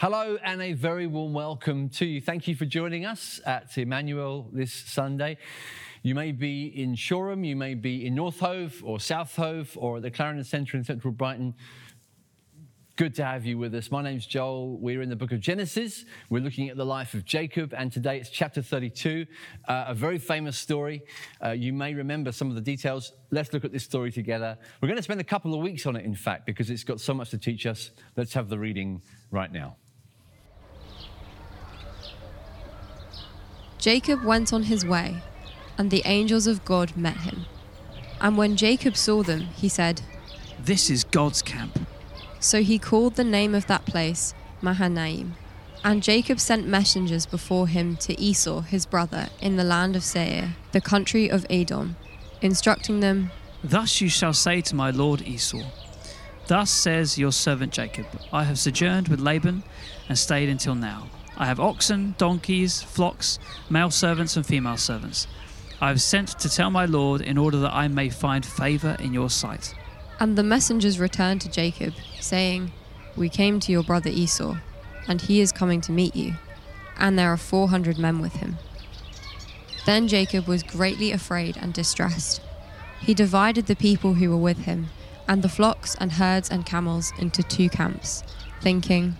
Hello, and a very warm welcome to you. Thank you for joining us at Emmanuel this Sunday. You may be in Shoreham, you may be in North Hove or South Hove or at the Clarendon Centre in central Brighton. Good to have you with us. My name's Joel. We're in the book of Genesis. We're looking at the life of Jacob, and today it's chapter 32, uh, a very famous story. Uh, you may remember some of the details. Let's look at this story together. We're going to spend a couple of weeks on it, in fact, because it's got so much to teach us. Let's have the reading right now. Jacob went on his way, and the angels of God met him. And when Jacob saw them, he said, This is God's camp. So he called the name of that place Mahanaim. And Jacob sent messengers before him to Esau his brother in the land of Seir, the country of Edom, instructing them, Thus you shall say to my lord Esau, Thus says your servant Jacob, I have sojourned with Laban and stayed until now. I have oxen, donkeys, flocks, male servants, and female servants. I have sent to tell my lord in order that I may find favour in your sight. And the messengers returned to Jacob, saying, We came to your brother Esau, and he is coming to meet you, and there are four hundred men with him. Then Jacob was greatly afraid and distressed. He divided the people who were with him, and the flocks and herds and camels, into two camps, thinking,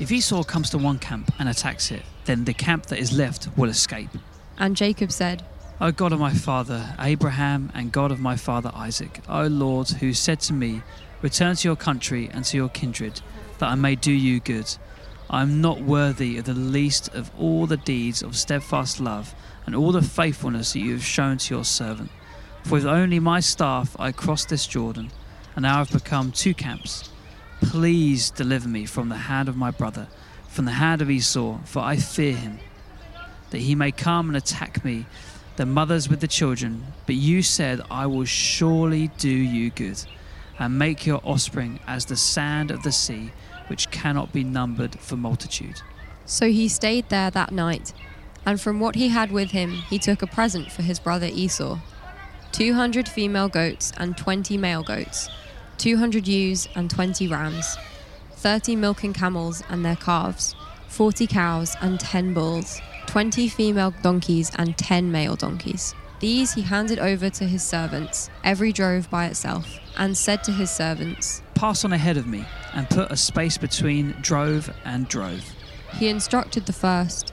If Esau comes to one camp and attacks it, then the camp that is left will escape. And Jacob said, O God of my father Abraham and God of my father Isaac, O Lord, who said to me, Return to your country and to your kindred, that I may do you good. I am not worthy of the least of all the deeds of steadfast love and all the faithfulness that you have shown to your servant. For with only my staff I crossed this Jordan, and now I have become two camps. Please deliver me from the hand of my brother, from the hand of Esau, for I fear him, that he may come and attack me the mothers with the children, but you said, I will surely do you good, and make your offspring as the sand of the sea, which cannot be numbered for multitude. So he stayed there that night, and from what he had with him, he took a present for his brother Esau two hundred female goats and twenty male goats, two hundred ewes and twenty rams, thirty milking camels and their calves, forty cows and ten bulls, twenty female donkeys and ten male donkeys. These he handed over to his servants, every drove by itself, and said to his servants, Pass on ahead of me, and put a space between drove and drove. He instructed the first,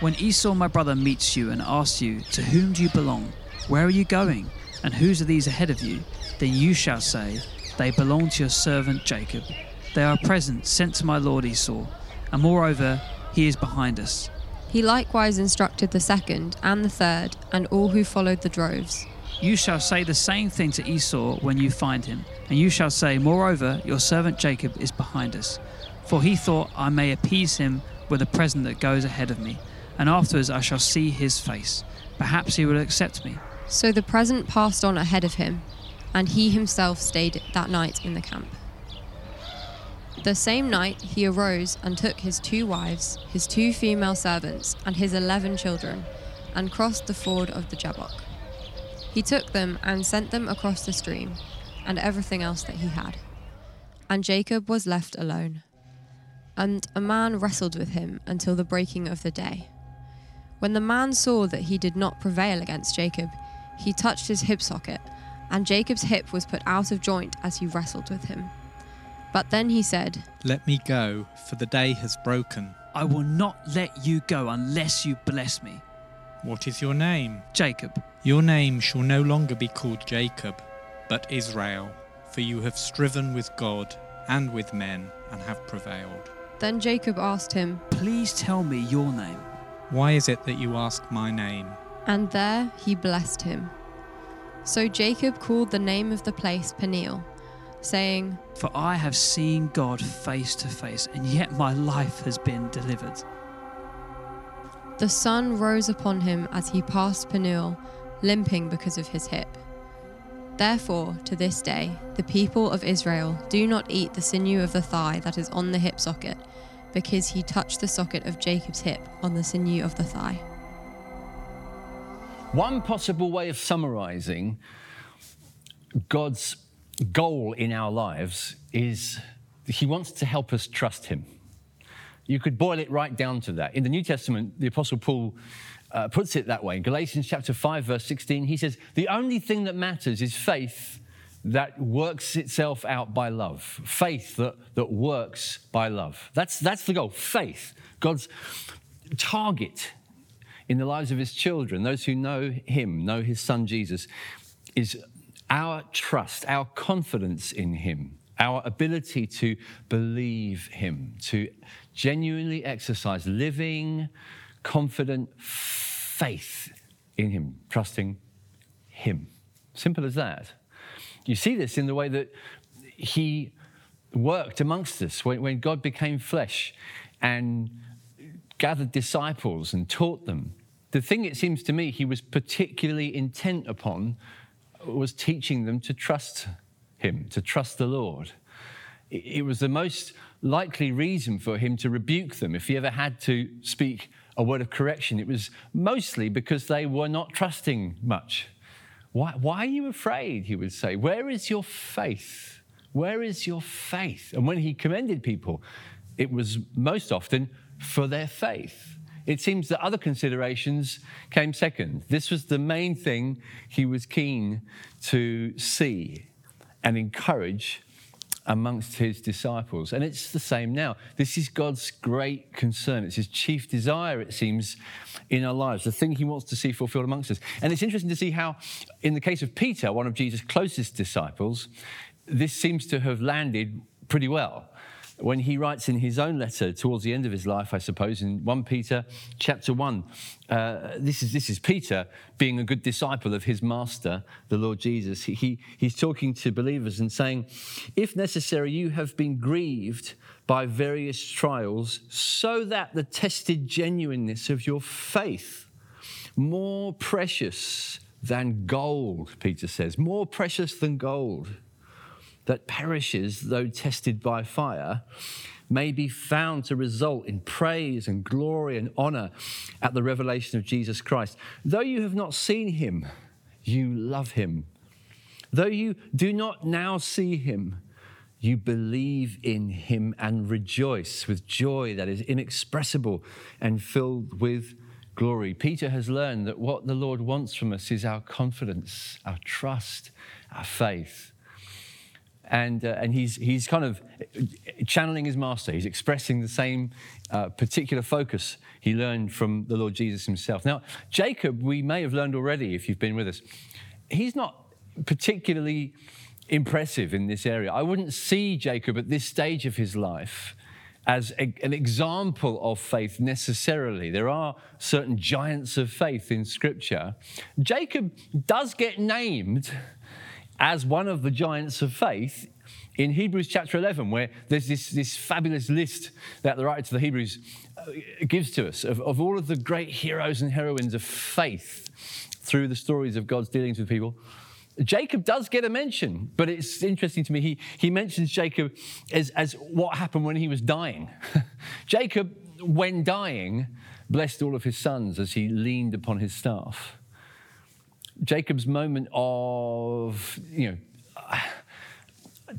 When Esau my brother meets you and asks you, To whom do you belong? Where are you going? And whose are these ahead of you? Then you shall say, They belong to your servant Jacob. They are a present sent to my lord Esau, and moreover, he is behind us. He likewise instructed the second and the third, and all who followed the droves. You shall say the same thing to Esau when you find him, and you shall say, Moreover, your servant Jacob is behind us. For he thought I may appease him with a present that goes ahead of me, and afterwards I shall see his face. Perhaps he will accept me. So the present passed on ahead of him, and he himself stayed that night in the camp. The same night he arose and took his two wives, his two female servants, and his eleven children, and crossed the ford of the Jabbok. He took them and sent them across the stream, and everything else that he had. And Jacob was left alone. And a man wrestled with him until the breaking of the day. When the man saw that he did not prevail against Jacob, he touched his hip socket, and Jacob's hip was put out of joint as he wrestled with him. But then he said, Let me go, for the day has broken. I will not let you go unless you bless me. What is your name? Jacob, Your name shall no longer be called Jacob, but Israel, for you have striven with God and with men and have prevailed. Then Jacob asked him, please tell me your name. Why is it that you ask my name? and there he blessed him. So Jacob called the name of the place Peniel, saying, For I have seen God face to face, and yet my life has been delivered. The sun rose upon him as he passed Peniel, limping because of his hip. Therefore, to this day, the people of Israel do not eat the sinew of the thigh that is on the hip socket, because he touched the socket of Jacob's hip on the sinew of the thigh. One possible way of summarizing God's goal in our lives is He wants to help us trust Him. You could boil it right down to that. In the New Testament, the Apostle Paul uh, puts it that way. In Galatians chapter 5, verse 16, he says, The only thing that matters is faith that works itself out by love. Faith that, that works by love. That's, that's the goal. Faith. God's target in the lives of his children, those who know him, know his son Jesus, is our trust, our confidence in him, our ability to believe him, to genuinely exercise living, confident faith in him, trusting him. Simple as that. You see this in the way that he worked amongst us when, when God became flesh and gathered disciples and taught them. The thing it seems to me he was particularly intent upon was teaching them to trust him, to trust the Lord. It was the most likely reason for him to rebuke them if he ever had to speak a word of correction. It was mostly because they were not trusting much. Why, why are you afraid? He would say. Where is your faith? Where is your faith? And when he commended people, it was most often for their faith. It seems that other considerations came second. This was the main thing he was keen to see and encourage amongst his disciples. And it's the same now. This is God's great concern. It's his chief desire, it seems, in our lives, the thing he wants to see fulfilled amongst us. And it's interesting to see how, in the case of Peter, one of Jesus' closest disciples, this seems to have landed pretty well when he writes in his own letter towards the end of his life, I suppose, in 1 Peter chapter 1. Uh, this, is, this is Peter being a good disciple of his master, the Lord Jesus. He, he, he's talking to believers and saying, If necessary, you have been grieved by various trials, so that the tested genuineness of your faith, more precious than gold, Peter says, more precious than gold that perishes though tested by fire may be found to result in praise and glory and honor at the revelation of Jesus Christ. Though you have not seen him, you love him. Though you do not now see him, you believe in him and rejoice with joy that is inexpressible and filled with glory. Peter has learned that what the Lord wants from us is our confidence, our trust, our faith and, uh, and he's, he's kind of channeling his master. He's expressing the same uh, particular focus he learned from the Lord Jesus himself. Now, Jacob, we may have learned already if you've been with us, he's not particularly impressive in this area. I wouldn't see Jacob at this stage of his life as a, an example of faith necessarily. There are certain giants of faith in Scripture. Jacob does get named as one of the giants of faith in Hebrews chapter 11, where there's this, this fabulous list that the writer to the Hebrews uh, gives to us of, of all of the great heroes and heroines of faith through the stories of God's dealings with people. Jacob does get a mention, but it's interesting to me. He, he mentions Jacob as, as what happened when he was dying. Jacob, when dying, blessed all of his sons as he leaned upon his staff. Jacob's moment of, you know,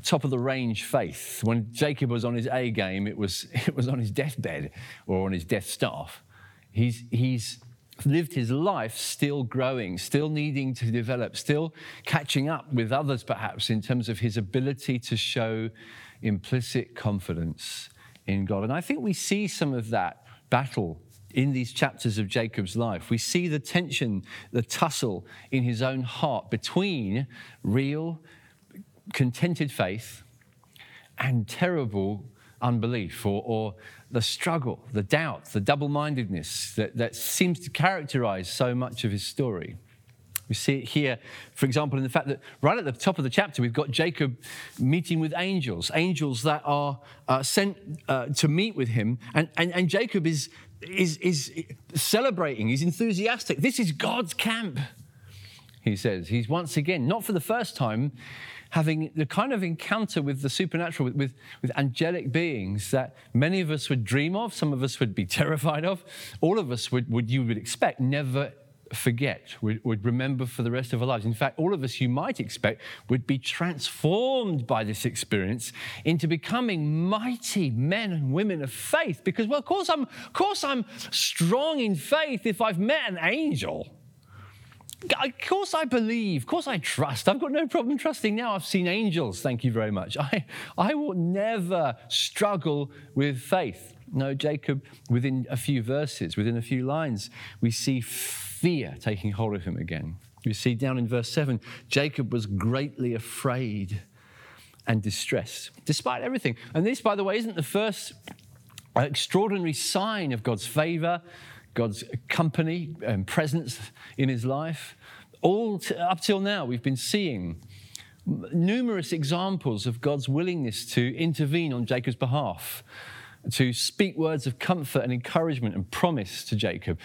top of the range faith. When Jacob was on his A game, it was, it was on his deathbed or on his death staff. He's, he's lived his life still growing, still needing to develop, still catching up with others, perhaps, in terms of his ability to show implicit confidence in God. And I think we see some of that battle in these chapters of Jacob's life. We see the tension, the tussle in his own heart between real, contented faith and terrible unbelief or, or the struggle, the doubt, the double mindedness that, that seems to characterize so much of his story. We see it here, for example, in the fact that right at the top of the chapter, we've got Jacob meeting with angels, angels that are uh, sent uh, to meet with him. And, and, and Jacob is is, is celebrating, he's enthusiastic. This is God's camp, he says. He's once again, not for the first time, having the kind of encounter with the supernatural, with, with, with, angelic beings that many of us would dream of, some of us would be terrified of, all of us would, would you would expect, never forget, would, would remember for the rest of our lives. In fact, all of us, you might expect, would be transformed by this experience into becoming mighty men and women of faith. Because, well, of course, I'm, of course, I'm strong in faith if I've met an angel. Of course, I believe. Of course, I trust. I've got no problem trusting now. I've seen angels. Thank you very much. I, I will never struggle with faith. No, Jacob, within a few verses, within a few lines, we see fear taking hold of him again. You see down in verse 7 Jacob was greatly afraid and distressed, despite everything. And this, by the way, isn't the first uh, extraordinary sign of God's favor, God's company and presence in his life. All t- up till now, we've been seeing numerous examples of God's willingness to intervene on Jacob's behalf to speak words of comfort and encouragement and promise to Jacob.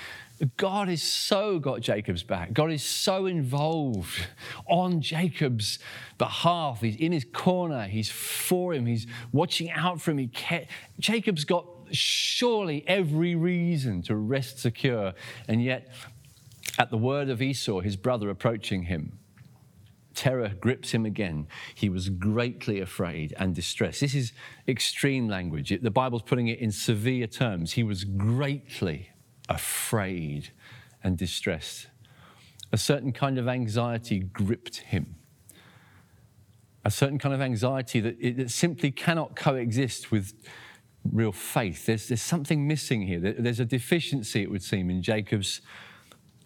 God has so got Jacob's back. God is so involved on Jacob's behalf. He's in his corner. He's for him. He's watching out for him. He Jacob's got surely every reason to rest secure. And yet, at the word of Esau, his brother approaching him, terror grips him again. He was greatly afraid and distressed. This is extreme language. The Bible's putting it in severe terms. He was greatly afraid and distressed. A certain kind of anxiety gripped him. A certain kind of anxiety that, it, that simply cannot coexist with real faith. There's, there's something missing here. There's a deficiency, it would seem, in Jacob's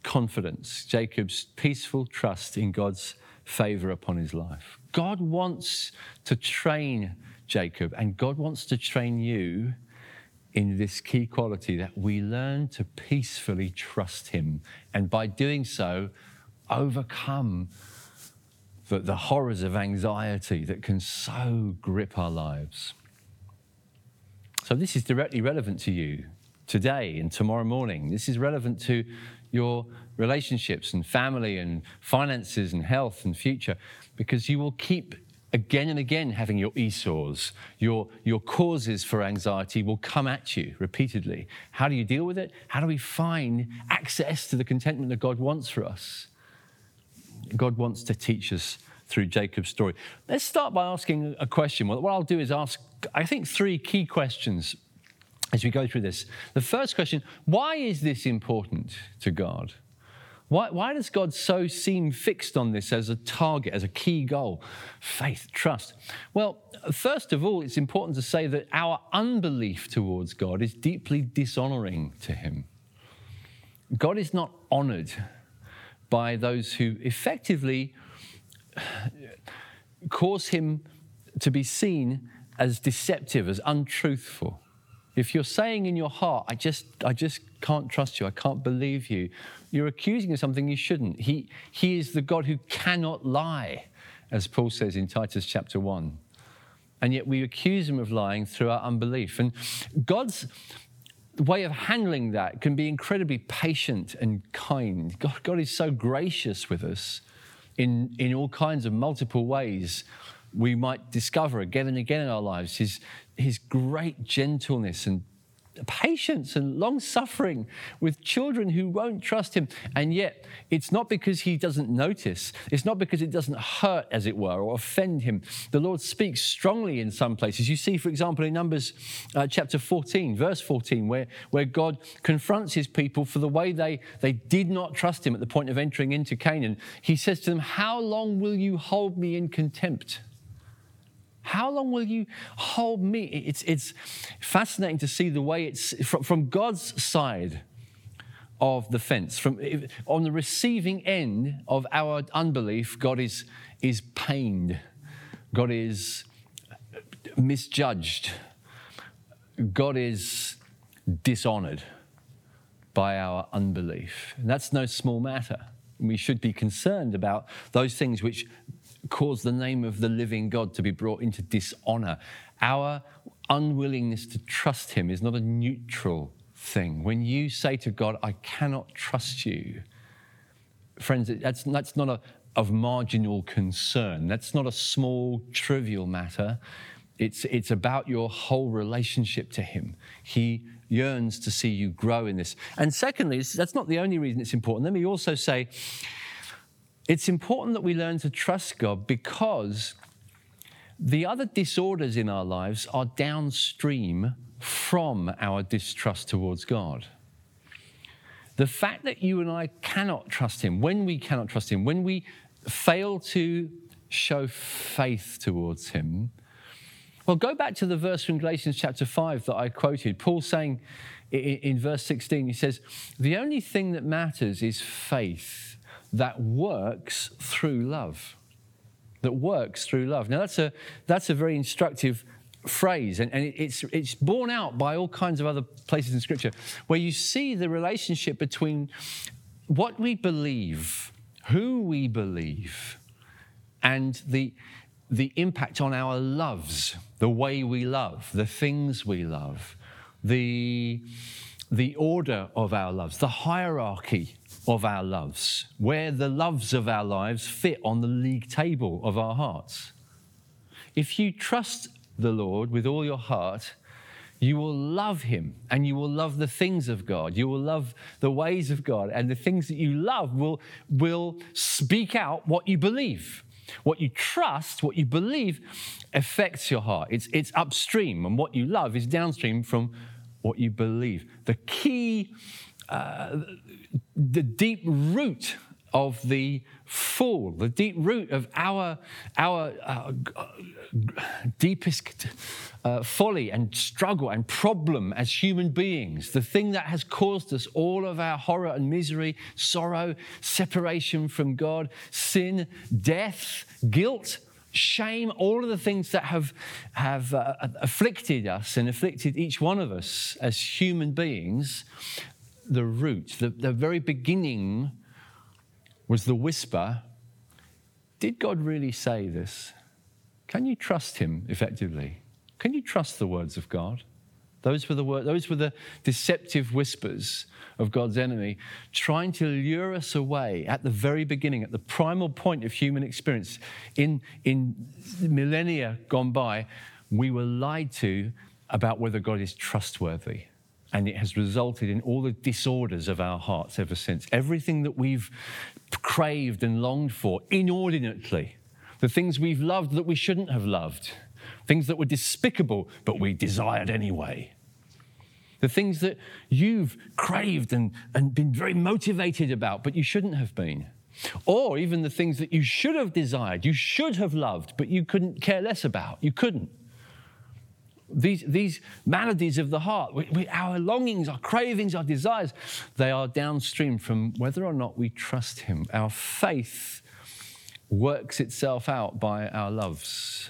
confidence, Jacob's peaceful trust in God's favor upon his life. God wants to train Jacob, and God wants to train you in this key quality that we learn to peacefully trust him, and by doing so, overcome the, the horrors of anxiety that can so grip our lives. So, this is directly relevant to you today and tomorrow morning. This is relevant to your relationships and family and finances and health and future because you will keep again and again having your Esau's, your, your causes for anxiety will come at you repeatedly. How do you deal with it? How do we find access to the contentment that God wants for us? God wants to teach us through Jacob's story. Let's start by asking a question. What I'll do is ask, I think, three key questions as we go through this. The first question why is this important to God? Why, why, does God so seem fixed on this as a target, as a key goal? Faith, trust. Well, first of all, it's important to say that our unbelief towards God is deeply dishonoring to Him. God is not honored by those who effectively cause Him to be seen as deceptive, as untruthful. If you're saying in your heart, I just, I just can't trust you, I can't believe you, you're accusing of something you shouldn't. He, he is the God who cannot lie, as Paul says in Titus chapter 1. And yet we accuse him of lying through our unbelief. And God's way of handling that can be incredibly patient and kind. God, God is so gracious with us in, in all kinds of multiple ways we might discover again and again in our lives his, his great gentleness and patience and long suffering with children who won't trust him. And yet, it's not because he doesn't notice, it's not because it doesn't hurt, as it were, or offend him. The Lord speaks strongly in some places. You see, for example, in Numbers uh, chapter 14, verse 14, where, where God confronts his people for the way they, they did not trust him at the point of entering into Canaan. He says to them, How long will you hold me in contempt? How long will you hold me? It's, it's fascinating to see the way it's from, from God's side of the fence. From, on the receiving end of our unbelief, God is, is pained, God is misjudged, God is dishonored by our unbelief. And that's no small matter. We should be concerned about those things which cause the name of the living God to be brought into dishonor. Our unwillingness to trust Him is not a neutral thing. When you say to God, I cannot trust you, friends, that's, that's not a, of marginal concern. That's not a small, trivial matter. It's, it's about your whole relationship to Him. He yearns to see you grow in this. And secondly, that's not the only reason it's important. Let me also say it's important that we learn to trust God because the other disorders in our lives are downstream from our distrust towards God. The fact that you and I cannot trust Him, when we cannot trust Him, when we fail to show faith towards Him, well, go back to the verse from Galatians chapter 5 that I quoted. Paul saying in, verse 16, he says, The only thing that matters is faith that works through love. That works through love. Now, that's a, that's a very instructive phrase, and, and it's, it's borne out by all kinds of other places in Scripture where you see the relationship between what we believe, who we believe, and the, the impact on our loves, the way we love, the things we love, the, the order of our loves, the hierarchy of our loves, where the loves of our lives fit on the league table of our hearts. If you trust the Lord with all your heart, you will love him and you will love the things of God. You will love the ways of God, and the things that you love will, will speak out what you believe. What you trust, what you believe, affects your heart. It's, it's upstream, and what you love is downstream from what you believe. The key, the deep root of the fall, the deep root of our, our uh, deepest uh, folly and struggle and problem as human beings, the thing that has caused us all of our horror and misery, sorrow, separation from God, sin, death, guilt, shame, all of the things that have, have uh, afflicted us and afflicted each one of us as human beings, the root, the, the very beginning was the whisper Did God really say this? Can you trust Him effectively? Can you trust the words of God? Those were the, word, those were the deceptive whispers of God's enemy, trying to lure us away at the very beginning, at the primal point of human experience. In, in millennia gone by, we were lied to about whether God is trustworthy and it has resulted in all the disorders of our hearts ever since. Everything that we've craved and longed for inordinately, the things we've loved that we shouldn't have loved, things that were despicable but we desired anyway. The things that you've craved and, and been very motivated about, but you shouldn't have been. Or even the things that you should have desired, you should have loved, but you couldn't care less about. You couldn't these, these maladies of the heart, we, we, our longings, our cravings, our desires, they are downstream from whether or not we trust Him. Our faith works itself out by our loves.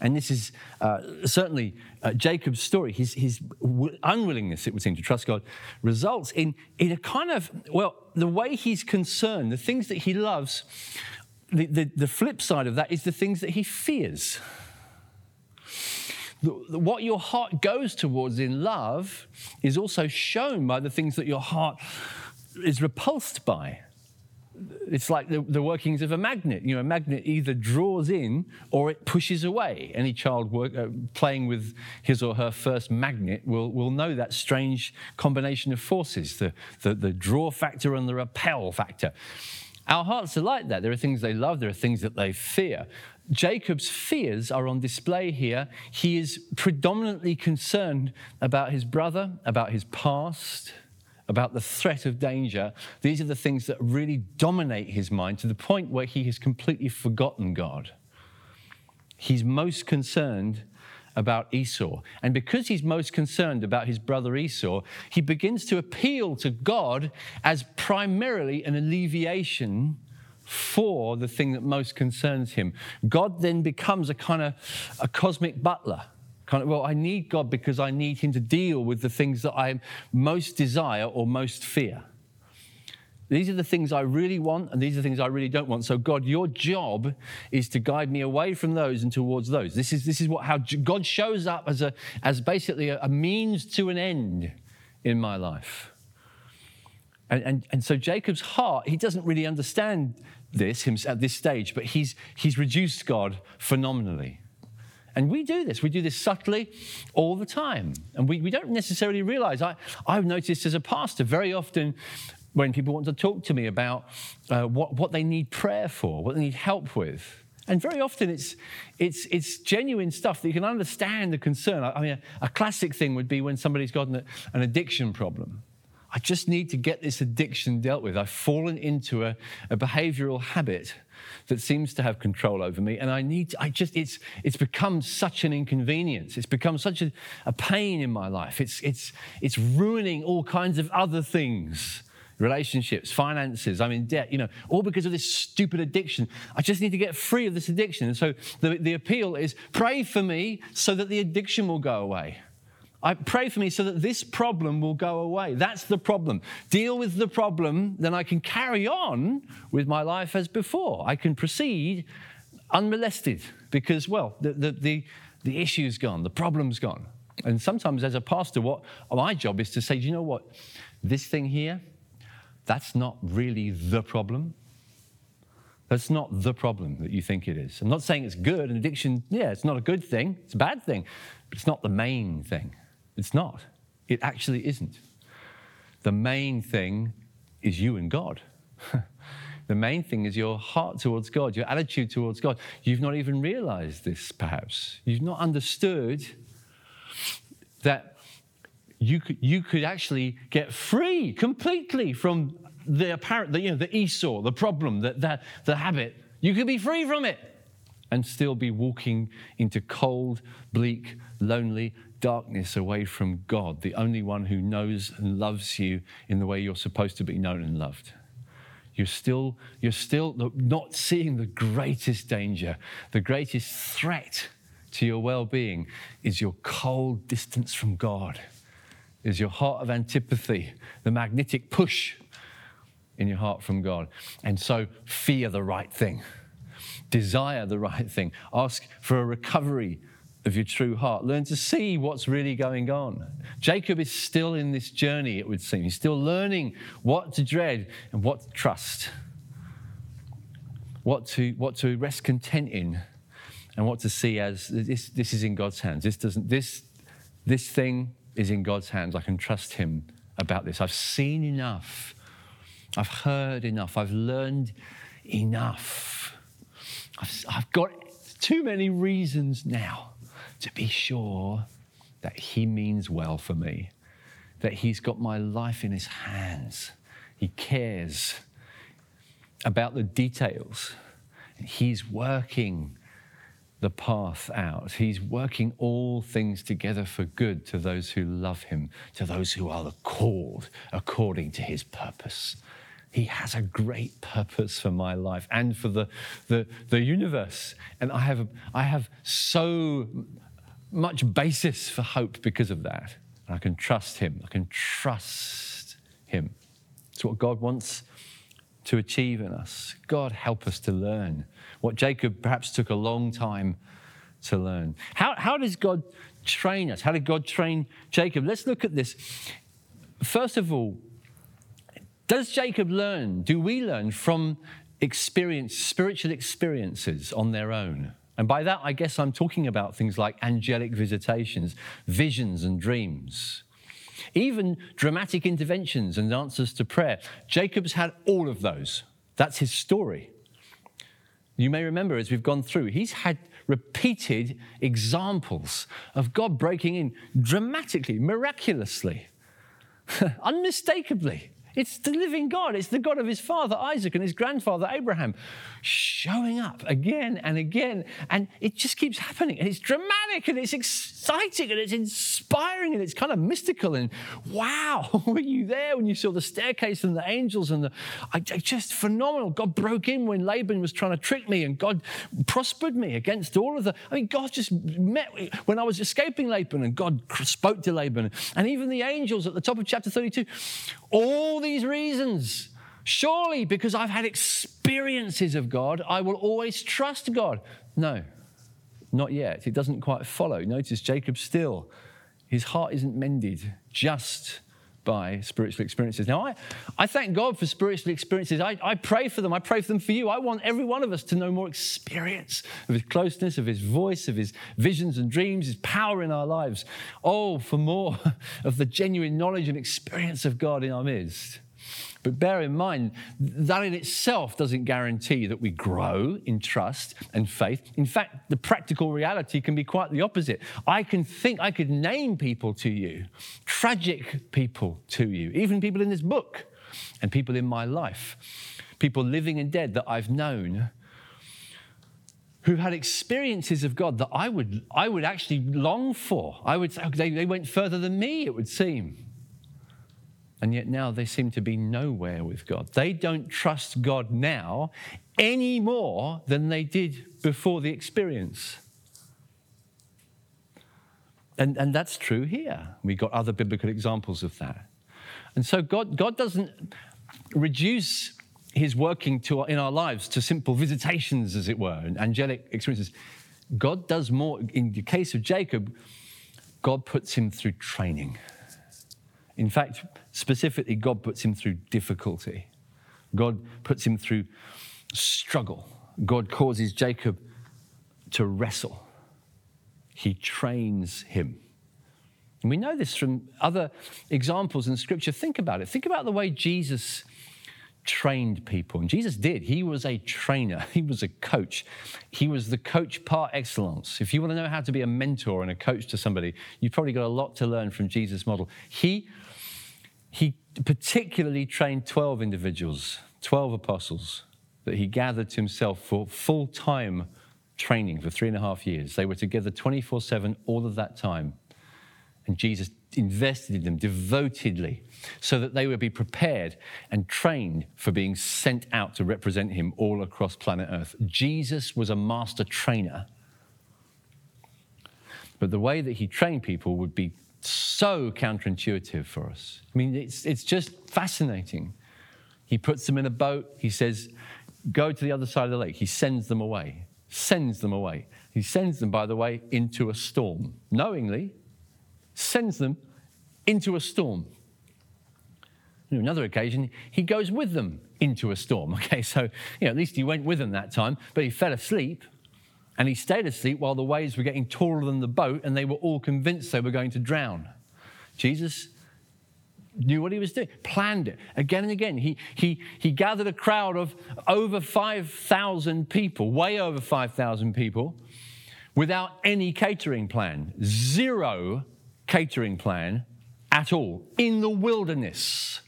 And this is uh, certainly uh, Jacob's story. His, his unwillingness, it would seem, to trust God results in, in a kind of, well, the way he's concerned, the things that he loves, the, the, the flip side of that is the things that he fears what your heart goes towards in love is also shown by the things that your heart is repulsed by. It's like the, the, workings of a magnet. You know, a magnet either draws in or it pushes away. Any child work, uh, playing with his or her first magnet will, will know that strange combination of forces the, the, the draw factor and the repel factor. Our hearts are like that. There are things they love, there are things that they fear. Jacob's fears are on display here. He is predominantly concerned about his brother, about his past, about the threat of danger. These are the things that really dominate his mind to the point where he has completely forgotten God. He's most concerned about Esau. And because he's most concerned about his brother Esau, he begins to appeal to God as primarily an alleviation for the thing that most concerns him. God then becomes a kind of a cosmic butler. Kind of, well, I need God because I need him to deal with the things that I most desire or most fear. These are the things I really want, and these are the things I really don't want. So, God, your job is to guide me away from those and towards those. This is, this is what, how God shows up as, a, as basically a, a means to an end in my life. And, and, and so, Jacob's heart, he doesn't really understand this at this stage, but he's, he's reduced God phenomenally. And we do this. We do this subtly all the time. And we, we don't necessarily realize. I, I've noticed as a pastor very often when people want to talk to me about uh, what, what they need prayer for, what they need help with. And very often it's, it's, it's genuine stuff that you can understand the concern. I, mean, a, a, classic thing would be when somebody's got an, an addiction problem. I just need to get this addiction dealt with. I've fallen into a, a behavioral habit that seems to have control over me. And I need, to, I just, it's, it's become such an inconvenience. It's become such a, a pain in my life. It's, it's, it's ruining all kinds of other things relationships, finances, I'm in debt, you know, all because of this stupid addiction. I just need to get free of this addiction. And so the, the appeal is pray for me so that the addiction will go away. I pray for me so that this problem will go away. That's the problem. Deal with the problem, then I can carry on with my life as before. I can proceed unmolested because, well, the, the, the, the issue's gone, the problem's gone. And sometimes, as a pastor, what my job is to say, do you know what? This thing here, that's not really the problem. That's not the problem that you think it is. I'm not saying it's good. And addiction, yeah, it's not a good thing, it's a bad thing, but it's not the main thing. It's not. It actually isn't. The main thing is you and God. the main thing is your heart towards God, your attitude towards God. You've not even realized this, perhaps. You've not understood that you could, you could actually get free completely from the apparent, the, you know, the Esau, the problem, the, the, the habit. You could be free from it and still be walking into cold, bleak, lonely, darkness away from God, the only one who knows and loves you in the way you're supposed to be known and loved. You're still, you're still not seeing the greatest danger, the greatest threat to your well being is your cold distance from God, is your heart of antipathy, the magnetic push in your heart from God. And so fear the right thing, desire the right thing, ask for a recovery of your true heart. Learn to see what's really going on. Jacob is still in this journey, it would seem. He's still learning what to dread and what to trust, what to, what to rest content in, and what to see as this, this is in God's hands. This, doesn't, this, this thing is in God's hands. I can trust Him about this. I've seen enough, I've heard enough, I've learned enough. I've, I've got too many reasons now to be sure that He means well for me, that He's got my life in His hands. He cares about the details. He's working the path out. He's working all things together for good to those who love Him, to those who are called according to His purpose. He has a great purpose for my life and for the, the, the universe. And I have, I have so much basis for hope because of that. And I can trust Him. I can trust Him. It's what God wants to achieve in us. God, help us to learn what Jacob perhaps took a long time to learn. How, how does God train us? How did God train Jacob? Let's look at this. First of all, does Jacob learn? Do we learn from experience, spiritual experiences on their own? And by that, I guess I'm talking about things like angelic visitations, visions, and dreams. Even dramatic interventions and answers to prayer. Jacob's had all of those. That's his story. You may remember as we've gone through, he's had repeated examples of God breaking in dramatically, miraculously, unmistakably it's the living God. It's the God of his father Isaac and his grandfather Abraham showing up again and again. And it just keeps happening. And it's dramatic and it's exciting and it's inspiring and it's kind of mystical. And wow, were you there when you saw the staircase and the angels and the I, just phenomenal. God broke in when Laban was trying to trick me and God prospered me against all of the. I mean, God just met me when I was escaping Laban and God spoke to Laban. And even the angels at the top of chapter 32 all these reasons. Surely, because I've had experiences of God, I will always trust God. No, not yet. It doesn't quite follow. Notice Jacob still, his heart isn't mended just by spiritual experiences. Now, I, I thank God for spiritual experiences. I, I pray for them. I pray for them for you. I want every one of us to know more experience of His closeness, of His voice, of His visions and dreams, His power in our lives. Oh, for more of the genuine knowledge and experience of God in our midst. But bear in mind, that in itself doesn't guarantee that we grow in trust and faith. In fact, the practical reality can be quite the opposite. I can think, I could name people to you, tragic people to you, even people in this book and people in my life, people living and dead that I've known who had experiences of God that I would, I would actually long for. I would say oh, they, they went further than me, it would seem. And yet now they seem to be nowhere with God. They don't trust God now any more than they did before the experience. And, and that's true here. We've got other biblical examples of that. And so God, God doesn't reduce his working to, in our lives to simple visitations, as it were, and angelic experiences. God does more. In the case of Jacob, God puts him through training. In fact, specifically, God puts him through difficulty. God puts him through struggle. God causes Jacob to wrestle. He trains him. And we know this from other examples in Scripture. Think about it. Think about the way Jesus trained people. And Jesus did. He was a trainer, he was a coach. He was the coach par excellence. If you want to know how to be a mentor and a coach to somebody, you've probably got a lot to learn from Jesus' model. He he particularly trained 12 individuals, 12 apostles, that he gathered to himself for full time training for three and a half years. They were together 24 7 all of that time. And Jesus invested in them devotedly so that they would be prepared and trained for being sent out to represent him all across planet Earth. Jesus was a master trainer. But the way that he trained people would be so counterintuitive for us. I mean, it's, it's just fascinating. He puts them in a boat. He says, Go to the other side of the lake. He sends them away. Sends them away. He sends them, by the way, into a storm. Knowingly, sends them into a storm. On another occasion, he goes with them into a storm. Okay, so you know, at least he went with them that time, but he fell asleep and he stayed asleep while the waves were getting taller than the boat and they were all convinced they were going to drown. Jesus knew what he was doing, planned it again and again. He, he, he gathered a crowd of over 5,000 people, way over 5,000 people, without any catering plan, zero catering plan at all, in the wilderness.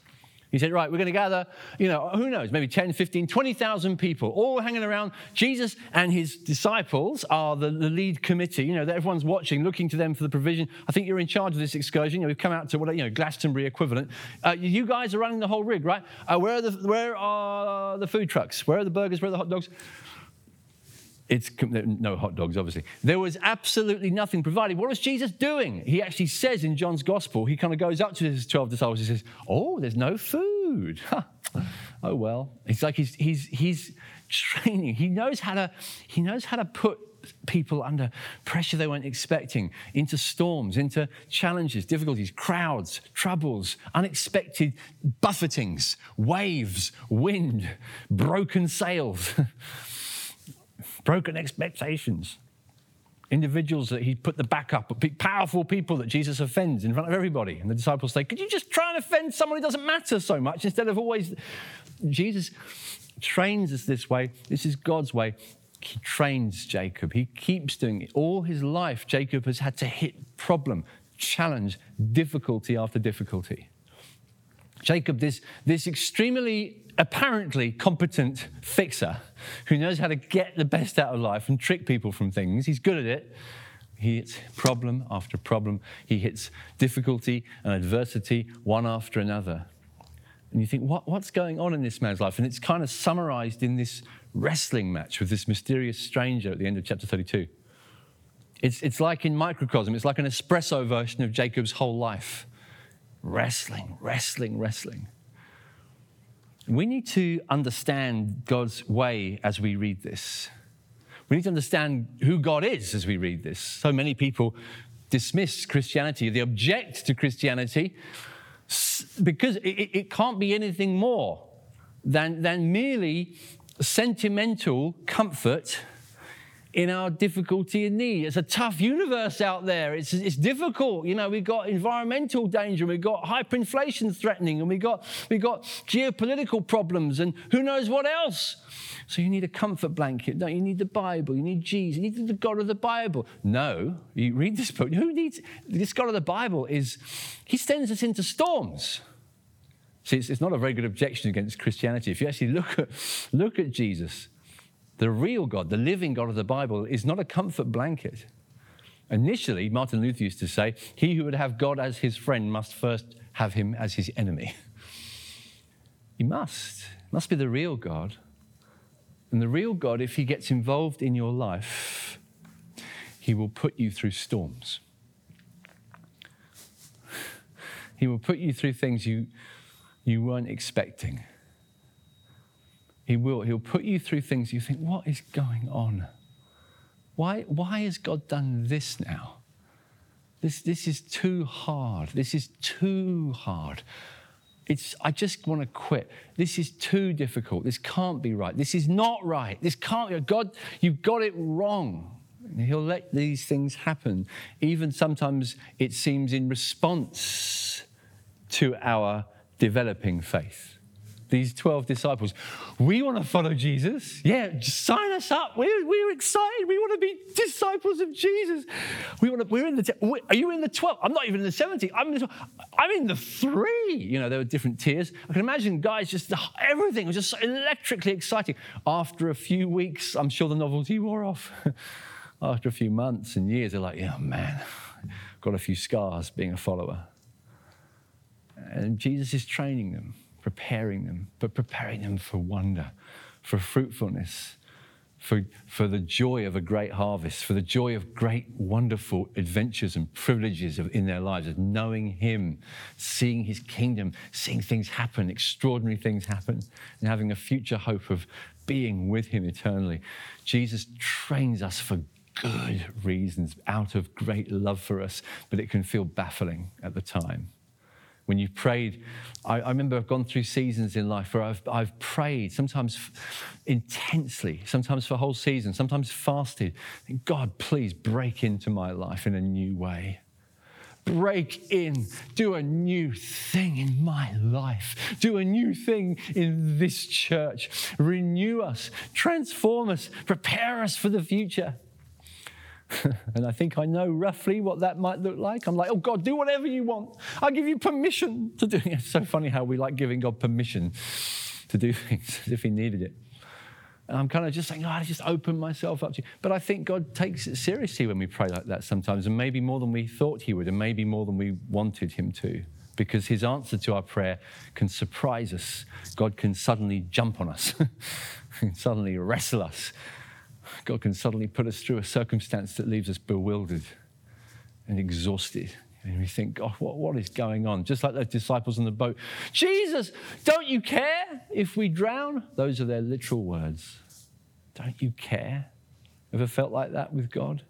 He said, Right, we're going to gather, you know, who knows, maybe 10, 15, 20,000 people all hanging around. Jesus and his disciples are the, the lead committee, you know, everyone's watching, looking to them for the provision. I think you're in charge of this excursion. You know, we've come out to what, you know, Glastonbury equivalent. Uh, you guys are running the whole rig, right? Uh, where, are the, where are the food trucks? Where are the burgers? Where are the hot dogs? It's no hot dogs, obviously. There was absolutely nothing provided. What was Jesus doing? He actually says in John's gospel, he kind of goes up to his 12 disciples. He says, Oh, there's no food. oh, well. It's like he's, he's, he's training. He knows how to, he knows how to put people under pressure they weren't expecting, into storms, into challenges, difficulties, crowds, troubles, unexpected buffetings, waves, wind, broken sails. broken expectations. Individuals that he put the back up, powerful people that Jesus offends in front of everybody. And the disciples say, Could you just try and offend someone who doesn't matter so much instead of always. Jesus trains us this way. This is God's way. He trains Jacob. He keeps doing it. All his life, Jacob has had to hit problem, challenge, difficulty after difficulty. Jacob, this, this extremely apparently competent fixer who knows how to get the best out of life and trick people from things. He's good at it. He hits problem after problem. He hits difficulty and adversity one after another. And you think, what, what's going on in this man's life? And it's kind of summarized in this wrestling match with this mysterious stranger at the end of chapter 32. It's, it's like in microcosm, it's like an espresso version of Jacob's whole life. Wrestling, wrestling, wrestling. We need to understand God's way as we read this. We need to understand who God is as we read this. So many people dismiss Christianity, they object to Christianity because it, it can't be anything more than, than merely sentimental comfort in our difficulty and need. It's a tough universe out there. It's, it's difficult. You know, we've got environmental danger, we've got hyperinflation threatening, and we've got, we've got geopolitical problems, and who knows what else. So you need a comfort blanket. No, you need the Bible. You need Jesus. You need the God of the Bible. No, you read this book. Who needs this God of the Bible? Is He sends us into storms. See, it's, it's not a very good objection against Christianity. If you actually look at look at Jesus, the real God, the living God of the Bible, is not a comfort blanket. Initially, Martin Luther used to say, He who would have God as his friend must first have him as his enemy. He must. Must be the real God. And the real God, if he gets involved in your life, he will put you through storms. He will put you through things you, you weren't expecting. He will. He'll put you through things you think, what is going on? Why, why has God done this now? This, this is too hard. This is too hard. It's, I just want to quit. This is too difficult. This can't be right. This is not right. This can't be. God, you've got it wrong. He'll let these things happen. Even sometimes it seems in response to our developing faith these 12 disciples. We want to follow Jesus. Yeah, sign us up. We're, we're excited. We want to be disciples of Jesus. We want to, we're in the, are you in the 12? I'm not even in the 70. I'm in the, I'm in the three. You know, there were different tiers. I can imagine guys just, everything was just so electrically exciting. After a few weeks, I'm sure the novelty wore off. After a few months and years, they're like, yeah, man, got a few scars being a follower. And Jesus is training them preparing them, but preparing them for wonder, for fruitfulness, for, for the joy of a great harvest, for the joy of great, wonderful adventures and privileges of, in their lives, of knowing Him, seeing His kingdom, seeing things happen, extraordinary things happen, and having a future hope of being with Him eternally. Jesus trains us for good reasons, out of great love for us, but it can feel baffling at the time when you've prayed. I, I, remember I've gone through seasons in life where I've, I've prayed, sometimes intensely, sometimes for a whole season, sometimes fasted. God, please break into my life in a new way. Break in, do a new thing in my life, do a new thing in this church. Renew us, transform us, prepare us for the future. and I think I know roughly what that might look like. I'm like, oh, God, do whatever you want. I give you permission to do it. It's so funny how we like giving God permission to do things as if He needed it. And I'm kind of just saying, oh, I just open myself up to you. But I think God takes it seriously when we pray like that sometimes, and maybe more than we thought He would, and maybe more than we wanted Him to. Because His answer to our prayer can surprise us. God can suddenly jump on us, suddenly wrestle us God can suddenly put us through a circumstance that leaves us bewildered and exhausted. And we think, God, what, what is going on? Just like those disciples on the boat. Jesus, don't you care if we drown? Those are their literal words. Don't you care? Ever felt like that with God?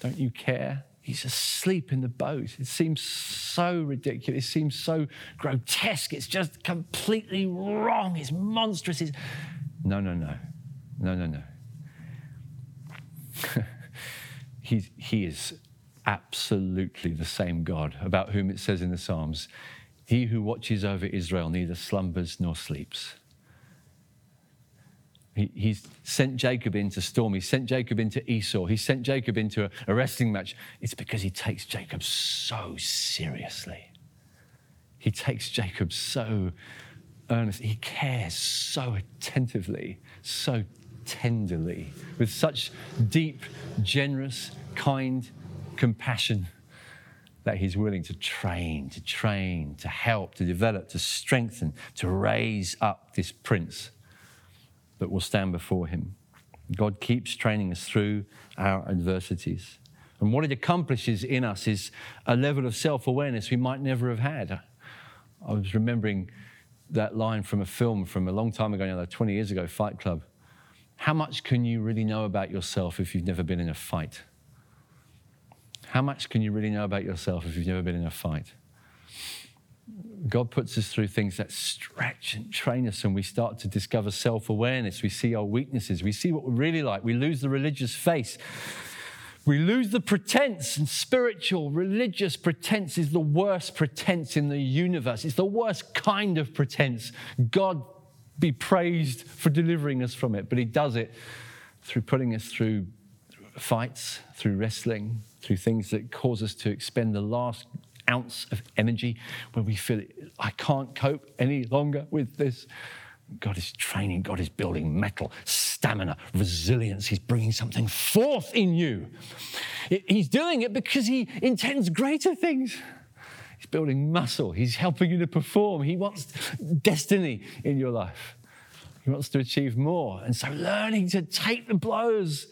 Don't you care? He's asleep in the boat. It seems so ridiculous. It seems so grotesque. It's just completely wrong. It's monstrous. It's... No, no, no. No, no, no. he, he is absolutely the same God about whom it says in the Psalms, He who watches over Israel neither slumbers nor sleeps. He, he's sent Jacob into storm. He sent Jacob into Esau. He sent Jacob into a, a wrestling match. It's because he takes Jacob so seriously. He takes Jacob so earnestly. He cares so attentively, so tenderly, with such deep, generous, kind compassion that he's willing to train, to train, to help, to develop, to strengthen, to raise up this prince that will stand before him. God keeps training us through our adversities. And what it accomplishes in us is a level of self awareness we might never have had. I was remembering that line from a film from a long time ago, now, 20 years ago, Fight Club. How much can you really know about yourself if you've never been in a fight? How much can you really know about yourself if you've never been in a fight? God puts us through things that stretch and train us, and we start to discover self awareness. We see our weaknesses. We see what we're really like. We lose the religious face. We lose the pretense, and spiritual, religious pretense is the worst pretense in the universe. It's the worst kind of pretense. God be praised for delivering us from it, but He does it through putting us through fights, through wrestling, through things that cause us to expend the last ounce of energy when we feel I can't cope any longer with this. God is training, God is building mettle, stamina, resilience. He's bringing something forth in you. He's doing it because He intends greater things. Building muscle, He's helping you to perform. He wants destiny in your life, He wants to achieve more. And so, learning to take the blows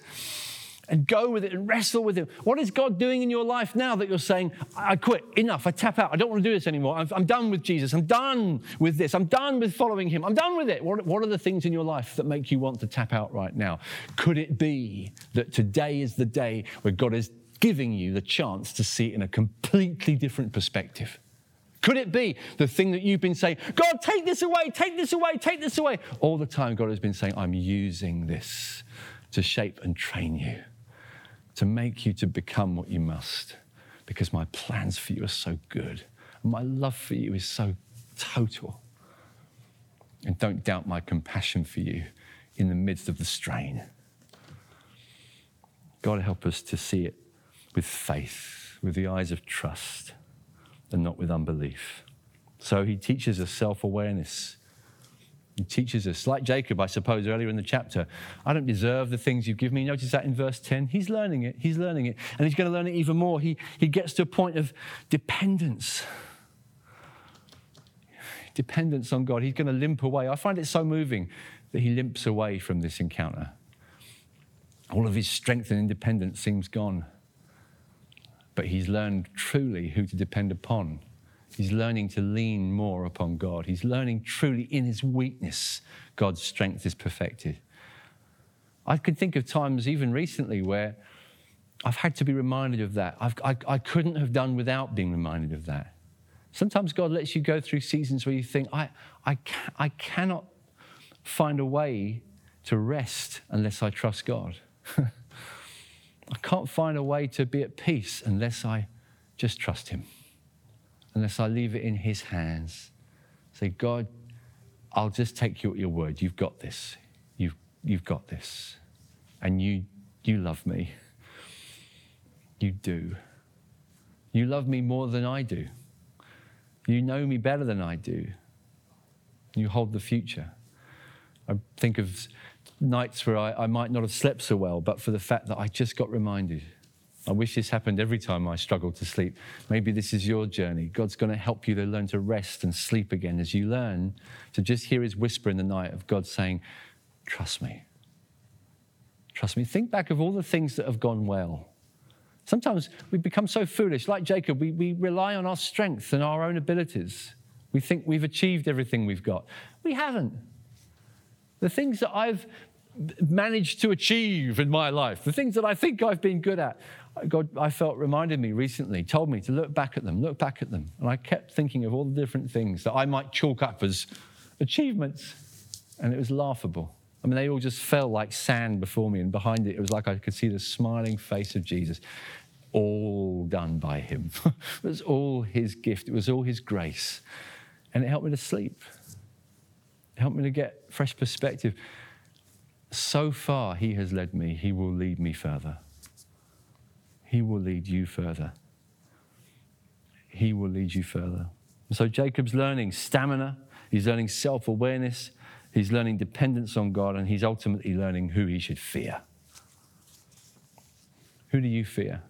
and go with it and wrestle with it. What is God doing in your life now that you're saying, I quit, enough, I tap out, I don't want to do this anymore, I'm, I'm done with Jesus, I'm done with this, I'm done with following Him, I'm done with it? What, what are the things in your life that make you want to tap out right now? Could it be that today is the day where God is giving you the chance to see it in a completely different perspective? Could it be the thing that you've been saying, God, take this away, take this away, take this away? All the time, God has been saying, I'm using this to shape and train you to make you to become what you must because my plans for you are so good. And my love for you is so total. And don't doubt my compassion for you in the midst of the strain. God help us to see it with faith, with the eyes of trust, and not with unbelief. So he teaches us self awareness he teaches us, like Jacob, I suppose, earlier in the chapter, I don't deserve the things you've given me. Notice that in verse 10. He's learning it. He's learning it. And he's going to learn it even more. He, he gets to a point of dependence. Dependence on God. He's going to limp away. I find it so moving that he limps away from this encounter. All of his strength and independence seems gone. But he's learned truly who to depend upon He's learning to lean more upon God. He's learning truly in his weakness, God's strength is perfected. I could think of times, even recently, where I've had to be reminded of that. I, I couldn't have done without being reminded of that. Sometimes God lets you go through seasons where you think, I, I, ca- I cannot find a way to rest unless I trust God. I can't find a way to be at peace unless I just trust Him unless I leave it in His hands. Say, God, I'll just take you at your word. You've got this. You've, you've got this. And you, you love me. You do. You love me more than I do. You know me better than I do. You hold the future. I think of nights where I, I might not have slept so well, but for the fact that I just got reminded I wish this happened every time I struggle to sleep. Maybe this is your journey. God's going to help you to learn to rest and sleep again as you learn to just hear his whisper in the night of God saying, Trust me. Trust me. Think back of all the things that have gone well. Sometimes we become so foolish, like Jacob, we, we rely on our strength and our own abilities. We think we've achieved everything we've got. We haven't. The things that I've managed to achieve in my life, the things that I think I've been good at, God, I felt reminded me recently, told me to look back at them, look back at them. And I kept thinking of all the different things that I might chalk up as achievements. And it was laughable. I mean, they all just fell like sand before me. And behind it, it was like I could see the smiling face of Jesus, all done by him. it was all his gift, it was all his grace. And it helped me to sleep, it helped me to get fresh perspective. So far, he has led me, he will lead me further. He will lead you further. He will lead you further. So Jacob's learning stamina, he's learning self awareness, he's learning dependence on God, and he's ultimately learning who he should fear. Who do you fear?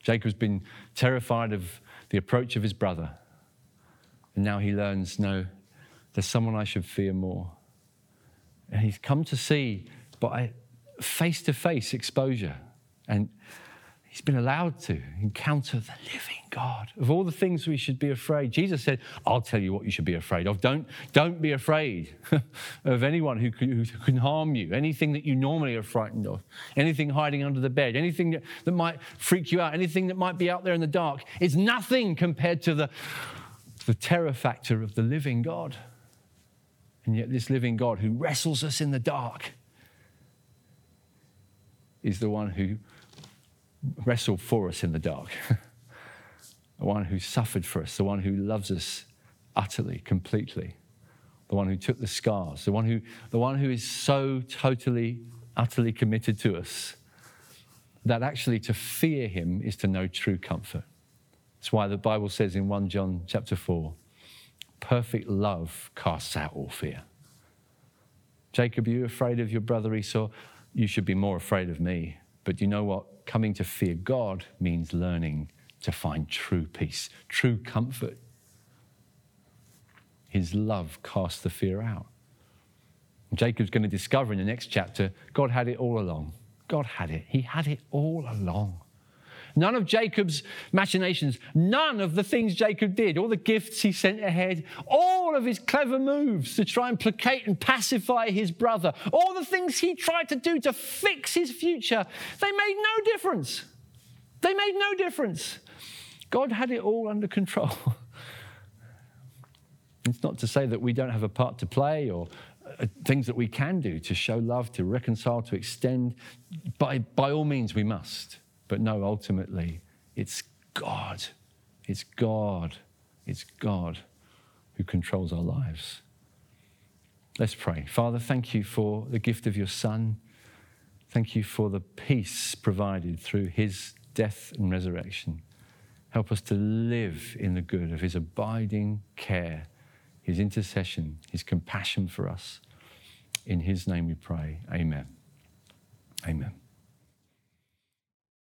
Jacob's been terrified of the approach of his brother. And now he learns no, there's someone I should fear more. And he's come to see by face to face exposure. And He's been allowed to encounter the living God. Of all the things we should be afraid, Jesus said, I'll tell you what you should be afraid of. Don't, don't be afraid of anyone who can, who can harm you, anything that you normally are frightened of, anything hiding under the bed, anything that, that might freak you out, anything that might be out there in the dark. It's nothing compared to the the terror factor of the living God. And yet, this living God who wrestles us in the dark is the one who wrestled for us in the dark, the one who suffered for us, the one who loves us utterly, completely, the one who took the scars, the one who, the one who is so totally, utterly committed to us that actually to fear him is to know true comfort. That's why the Bible says in 1 John chapter 4, perfect love casts out all fear. Jacob, are you afraid of your brother Esau? You should be more afraid of me. But you know what? Coming to fear God means learning to find true peace, true comfort. His love casts the fear out. Jacob's going to discover in the next chapter God had it all along. God had it. He had it all along. None of Jacob's machinations, none of the things Jacob did, all the gifts he sent ahead, all of his clever moves to try and placate and pacify his brother, all the things he tried to do to fix his future, they made no difference. They made no difference. God had it all under control. it's not to say that we don't have a part to play or uh, things that we can do to show love, to reconcile, to extend. By, by all means, we must. But no, ultimately, it's God. It's God. It's God who controls our lives. Let's pray. Father, thank you for the gift of your Son. Thank you for the peace provided through his death and resurrection. Help us to live in the good of his abiding care, his intercession, his compassion for us. In his name we pray. Amen. Amen.